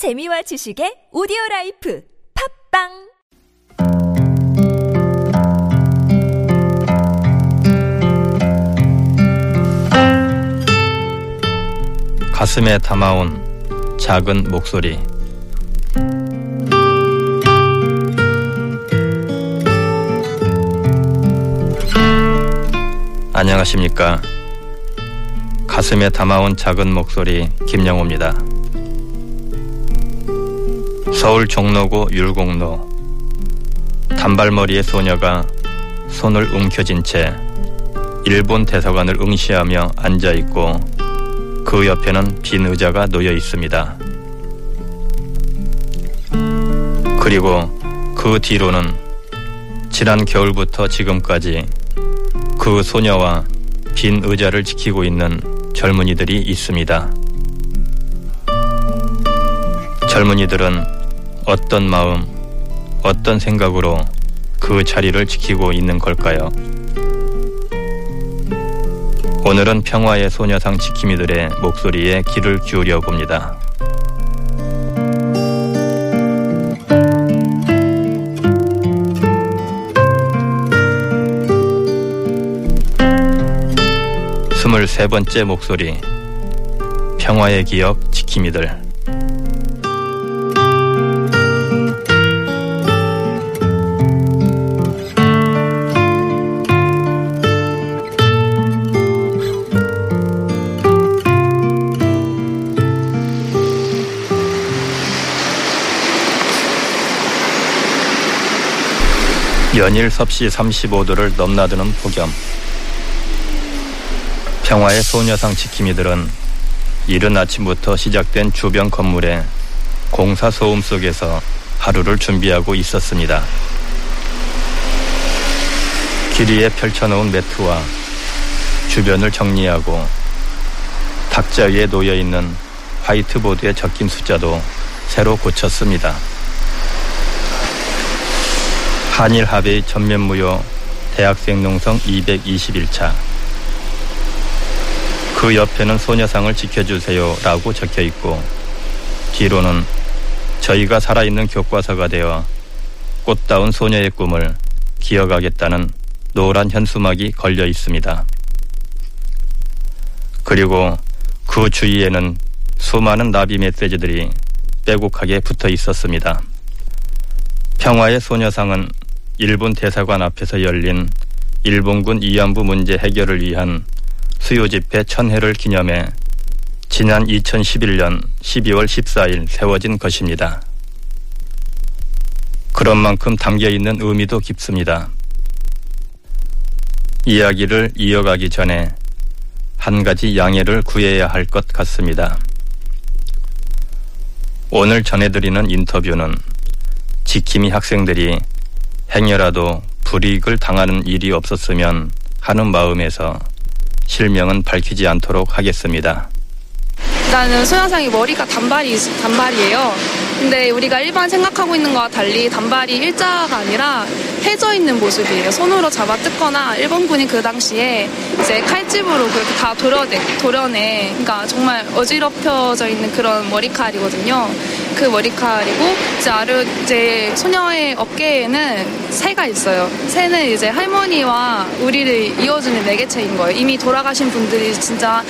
재미와 지식의 오디오 라이프 팝빵! 가슴에 담아온 작은 목소리. 안녕하십니까? 가슴에 담아온 작은 목소리 김영호입니다 서울 종로구 율곡로 단발머리의 소녀가 손을 움켜쥔 채 일본 대사관을 응시하며 앉아 있고 그 옆에는 빈 의자가 놓여 있습니다. 그리고 그 뒤로는 지난 겨울부터 지금까지 그 소녀와 빈 의자를 지키고 있는 젊은이들이 있습니다. 젊은이들은 어떤 마음, 어떤 생각으로 그 자리를 지키고 있는 걸까요? 오늘은 평화의 소녀상 지킴이들의 목소리에 귀를 기울여 봅니다. 스물세 번째 목소리 평화의 기억 지킴이들 연일 섭씨 35도를 넘나드는 폭염. 평화의 소녀상 지킴이들은 이른 아침부터 시작된 주변 건물의 공사 소음 속에서 하루를 준비하고 있었습니다. 길 위에 펼쳐놓은 매트와 주변을 정리하고 탁자 위에 놓여 있는 화이트보드에 적힌 숫자도 새로 고쳤습니다. 한일 합의 전면 무효 대학생 농성 221차. 그 옆에는 소녀상을 지켜주세요 라고 적혀 있고 뒤로는 저희가 살아있는 교과서가 되어 꽃다운 소녀의 꿈을 기억하겠다는 노란 현수막이 걸려 있습니다. 그리고 그 주위에는 수많은 나비 메시지들이 빼곡하게 붙어 있었습니다. 평화의 소녀상은 일본 대사관 앞에서 열린 일본군 위안부 문제 해결을 위한 수요 집회 천회를 기념해 지난 2011년 12월 14일 세워진 것입니다. 그런 만큼 담겨 있는 의미도 깊습니다. 이야기를 이어가기 전에 한 가지 양해를 구해야 할 것 같습니다. 오늘 전해드리는 인터뷰는 지킴이 학생들이 행여라도 불이익을 당하는 일이 없었으면 하는 마음에서 실명은 밝히지 않도록 하겠습니다. 나는 소녀상이 머리가 단발이 단발이에요. 근데 우리가 일반 생각하고 있는 거와 달리 단발이 일자가 아니라 해져 있는 모습이에요. 손으로 잡아 뜯거나 일본군이 그 당시에 이제 칼집으로 그렇게 다 도려내, 도려내. 그러니까 정말 어지럽혀져 있는 그런 머리칼이거든요. 그 머리칼이고 이제 아르 이제 소녀의 어깨에는 새가 있어요. 새는 이제 할머니와 우리를 이어주는 매개체인 거예요. 이미 돌아가신 분들이 진짜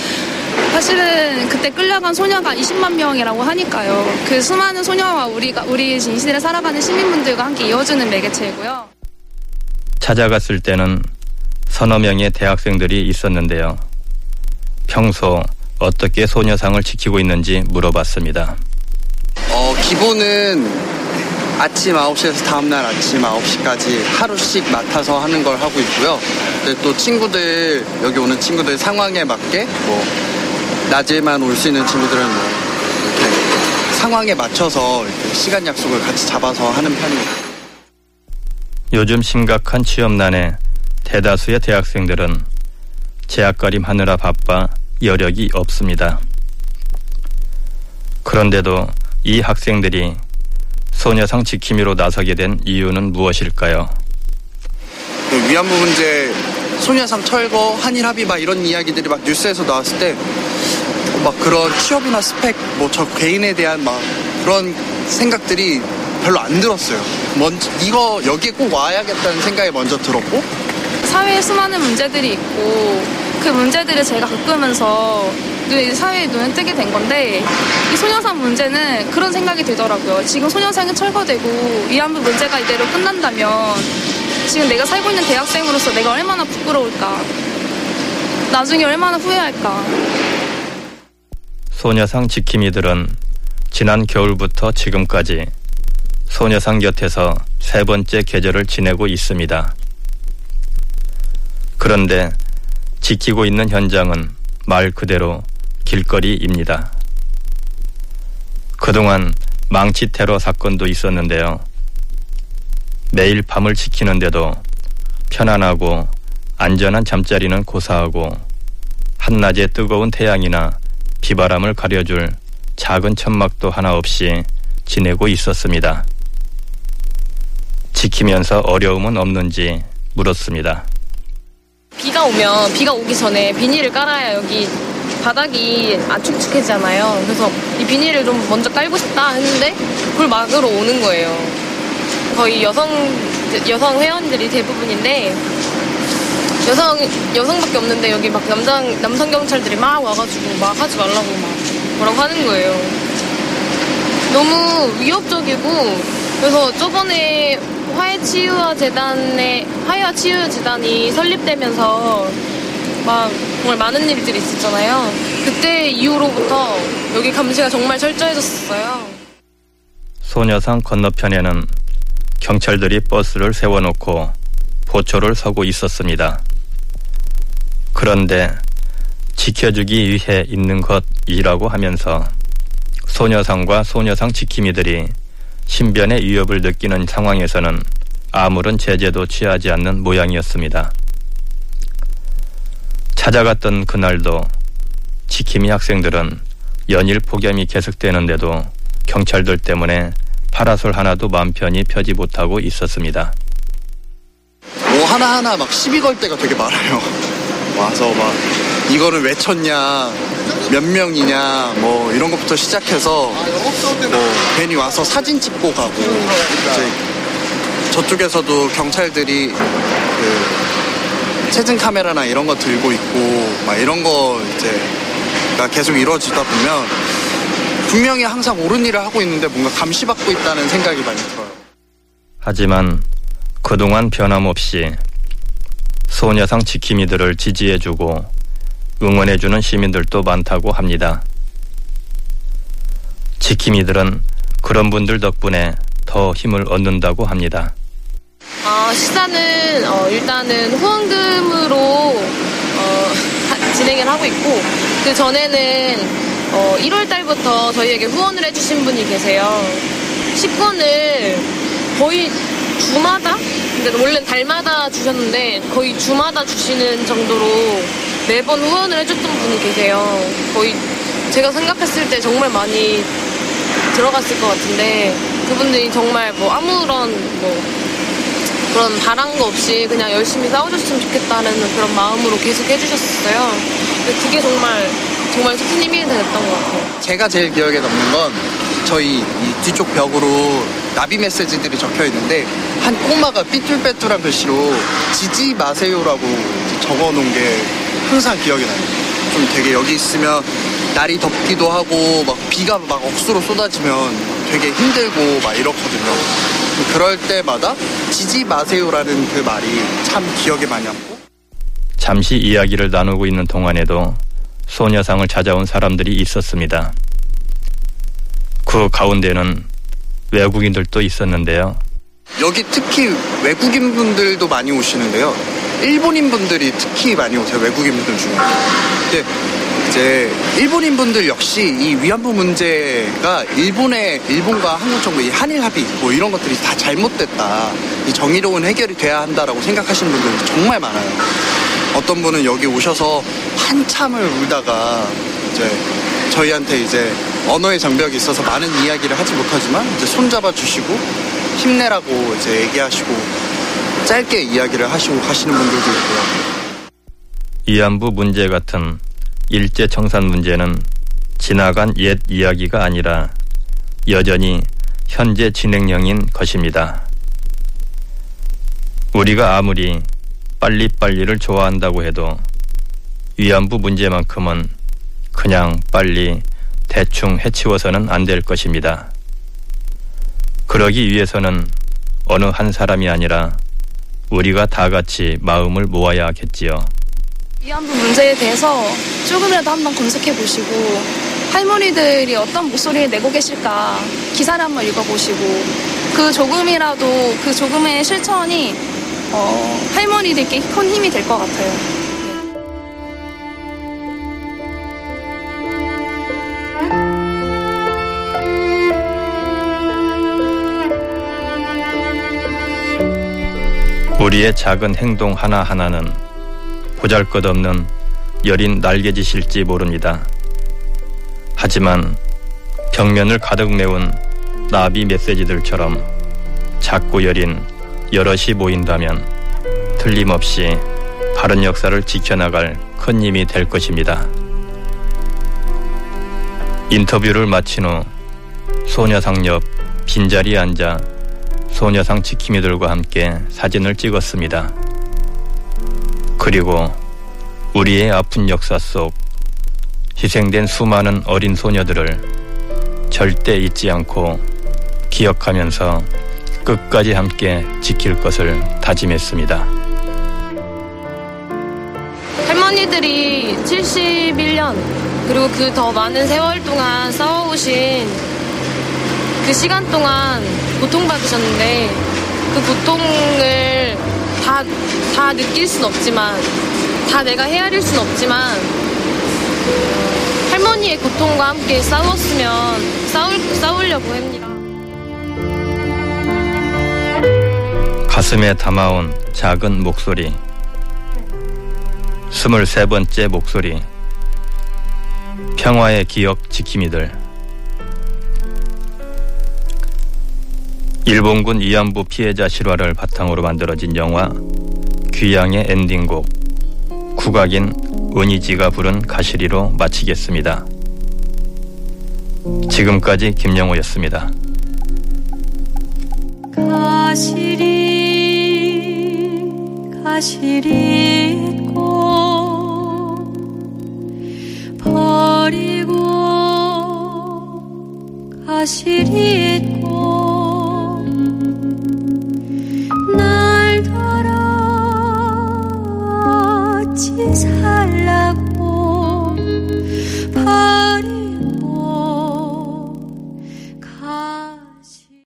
사실은 그때 끌려간 소녀가 20만 명이라고 하니까요. 그 수많은 소녀와 우리가 우리 이 시대를 살아가는 시민분들과 함께 이어주는 매개체이고요. 찾아갔을 때는 서너 명의 대학생들이 있었는데요. 평소 어떻게 소녀상을 지키고 있는지 물어봤습니다. 어, 기본은 아침 9시에서 다음날 아침 9시까지 하루씩 맡아서 하는 걸 하고 있고요. 근데 또 친구들, 여기 오는 친구들 상황에 맞게 뭐, 낮에만 올 수 있는 친구들은 뭐, 이렇게 상황에 맞춰서 이렇게 시간 약속을 같이 잡아서 하는 편입니다. 요즘 심각한 취업난에 대다수의 대학생들은 재학가림 하느라 바빠 여력이 없습니다. 그런데도 이 학생들이 소녀상 지킴이로 나서게 된 이유는 무엇일까요? 그 위안부 문제, 소녀상 철거, 한일 합의 막 이런 이야기들이 막 뉴스에서 나왔을 때 막 그런 취업이나 스펙, 뭐 저 개인에 대한 막 그런 생각들이 별로 안 들었어요. 먼저 이거 여기에 꼭 와야겠다는 생각이 먼저 들었고 사회에 수많은 문제들이 있고 그 문제들을 제가 겪으면서 눈- 사회에 눈을 뜨게 된 건데 이 소녀상 문제는 그런 생각이 들더라고요. 지금 소녀상이 철거되고 위안부 문제가 이대로 끝난다면 지금 내가 살고 있는 대학생으로서 내가 얼마나 부끄러울까. 나중에 얼마나 후회할까. 소녀상 지킴이들은 지난 겨울부터 지금까지 소녀상 곁에서 세 번째 계절을 지내고 있습니다. 그런데 지키고 있는 현장은 말 그대로 길거리입니다. 그동안 망치 테러 사건도 있었는데요. 매일 밤을 지키는데도 편안하고 안전한 잠자리는 고사하고 한낮의 뜨거운 태양이나 비바람을 가려줄 작은 천막도 하나 없이 지내고 있었습니다. 지키면서 어려움은 없는지 물었습니다. 비가 오면 비가 오기 전에 비닐을 깔아야 여기 바닥이 안 축축해지잖아요. 그래서 이 비닐을 좀 먼저 깔고 싶다 했는데 그걸 막으러 오는 거예요. 거의 여성 여성 회원들이 대부분인데 여성 여성밖에 없는데 여기 막 남성 남성 경찰들이 막 와가지고 막 하지 말라고 막 뭐라고 하는 거예요. 너무 위협적이고 그래서 저번에 화해치유와 재단의 화해와 치유 재단이 설립되면서 막 정말 많은 일들이 있었잖아요. 그때 이후로부터 여기 감시가 정말 철저해졌어요. 소녀상 건너편에는 경찰들이 버스를 세워놓고 보초를 서고 있었습니다. 그런데 지켜주기 위해 있는 것이라고 하면서 소녀상과 소녀상 지킴이들이 신변의 위협을 느끼는 상황에서는 아무런 제재도 취하지 않는 모양이었습니다. 찾아갔던 그날도 지킴이 학생들은 연일 폭염이 계속되는데도 경찰들 때문에 파라솔 하나도 마음 편히 펴지 못하고 있었습니다. 뭐 하나하나 막 시비 걸 때가 되게 많아요. 와서 막 이거는 왜 쳤냐, 몇 명이냐, 뭐 이런 것부터 시작해서 뭐 괜히 와서 사진 찍고 가고 이제 저쪽에서도 경찰들이 그 체증 카메라나 이런 거 들고 있고 막 이런 거 이제가 계속 이루어지다 보면 분명히 항상 옳은 일을 하고 있는데 뭔가 감시받고 있다는 생각이 많이 들어요. 하지만 그동안 변함없이 소녀상 지킴이들을 지지해주고 응원해주는 시민들도 많다고 합니다. 지킴이들은 그런 분들 덕분에 더 힘을 얻는다고 합니다. 아, 식사는 어, 일단은 후원금으로 어, 하- 진행을 하고 있고 그 전에는 어, 1월 달부터 저희에게 후원을 해주신 분이 계세요. 식권을 거의 주마다 근데 원래 달마다 주셨는데 거의 주마다 주시는 정도로 매번 후원을 해줬던 분이 계세요. 거의 제가 생각했을 때 정말 많이 들어갔을 것 같은데 그분들이 정말 뭐 아무런 뭐 그런 바람거 없이 그냥 열심히 싸워줬으면 좋겠다는 그런 마음으로 계속 해주셨어요. 근데 그게 정말 정말 큰 힘이 됐던 것 같아요. 제가 제일 기억에 남는 건 저희 이 뒤쪽 벽으로 나비 메시지들이 적혀 있는데 한 꼬마가 삐뚤빼뚤한 글씨로 지지 마세요라고 적어 놓은 게 항상 기억이 나요. 좀 되게 여기 있으면 날이 덥기도 하고 막 비가 막 억수로 쏟아지면 되게 힘들고 막 이렇거든요. 그럴 때마다 지지 마세요라는 그 말이 참 기억에 많이 남고 잠시 이야기를 나누고 있는 동안에도 소녀상을 찾아온 사람들이 있었습니다. 그 가운데는 외국인들도 있었는데요. 여기 특히 외국인 분들도 많이 오시는데요. 일본인 분들이 특히 많이 오세요. 외국인 분들 중에. 근데 이제 일본인 분들 역시 이 위안부 문제가 일본의 일본과 한국 정부 이 한일 합의 뭐 이런 것들이 다 잘못됐다. 이 정의로운 해결이 돼야 한다라고 생각하시는 분들이 정말 많아요. 어떤 분은 여기 오셔서 한참을 울다가 이제 저희한테 이제 언어의 장벽이 있어서 많은 이야기를 하지 못하지만 이제 손잡아 주시고 힘내라고 이제 얘기하시고 짧게 이야기를 하시고 가시는 분들도 있고요. 위안부 문제 같은 일제 청산 문제는 지나간 옛 이야기가 아니라 여전히 현재 진행형인 것입니다. 우리가 아무리 빨리빨리를 좋아한다고 해도 위안부 문제만큼은 그냥 빨리 대충 해치워서는 안 될 것입니다. 그러기 위해서는 어느 한 사람이 아니라 우리가 다 같이 마음을 모아야겠지요. 위안부 문제에 대해서 조금이라도 한번 검색해 보시고 할머니들이 어떤 목소리를 내고 계실까 기사를 한번 읽어보시고 그 조금이라도 그 조금의 실천이 어, 할머니들께 큰 힘이 될 것 같아요. 우리의 작은 행동 하나하나는 보잘것없는 여린 날개짓일지 모릅니다. 하지만 벽면을 가득 메운 나비 메시지들처럼 작고 여린 여럿이 모인다면 틀림없이 바른 역사를 지켜나갈 큰 힘이 될 것입니다. 인터뷰를 마친 후 소녀상 옆 빈자리에 앉아 소녀상 지킴이들과 함께 사진을 찍었습니다. 그리고 우리의 아픈 역사 속 희생된 수많은 어린 소녀들을 절대 잊지 않고 기억하면서 끝까지 함께 지킬 것을 다짐했습니다. 할머니들이 71년 그리고 그 더 많은 세월 동안 싸워오신 그 시간 동안 고통받으셨는데 그 고통을 다, 다 느낄 순 없지만 다 내가 헤아릴 순 없지만 할머니의 고통과 함께 싸웠으면 싸울, 싸우려고 합니다. 가슴에 담아온 작은 목소리. 스물세 번째 목소리. 평화의 기억 지킴이들. 일본군 위안부 피해자 실화를 바탕으로 만들어진 영화 귀향의 엔딩곡 국악인 은희지가 부른 가시리로 마치겠습니다. 지금까지 김영호였습니다. 가시리 가시리 꽃 버리고 가시리 꽃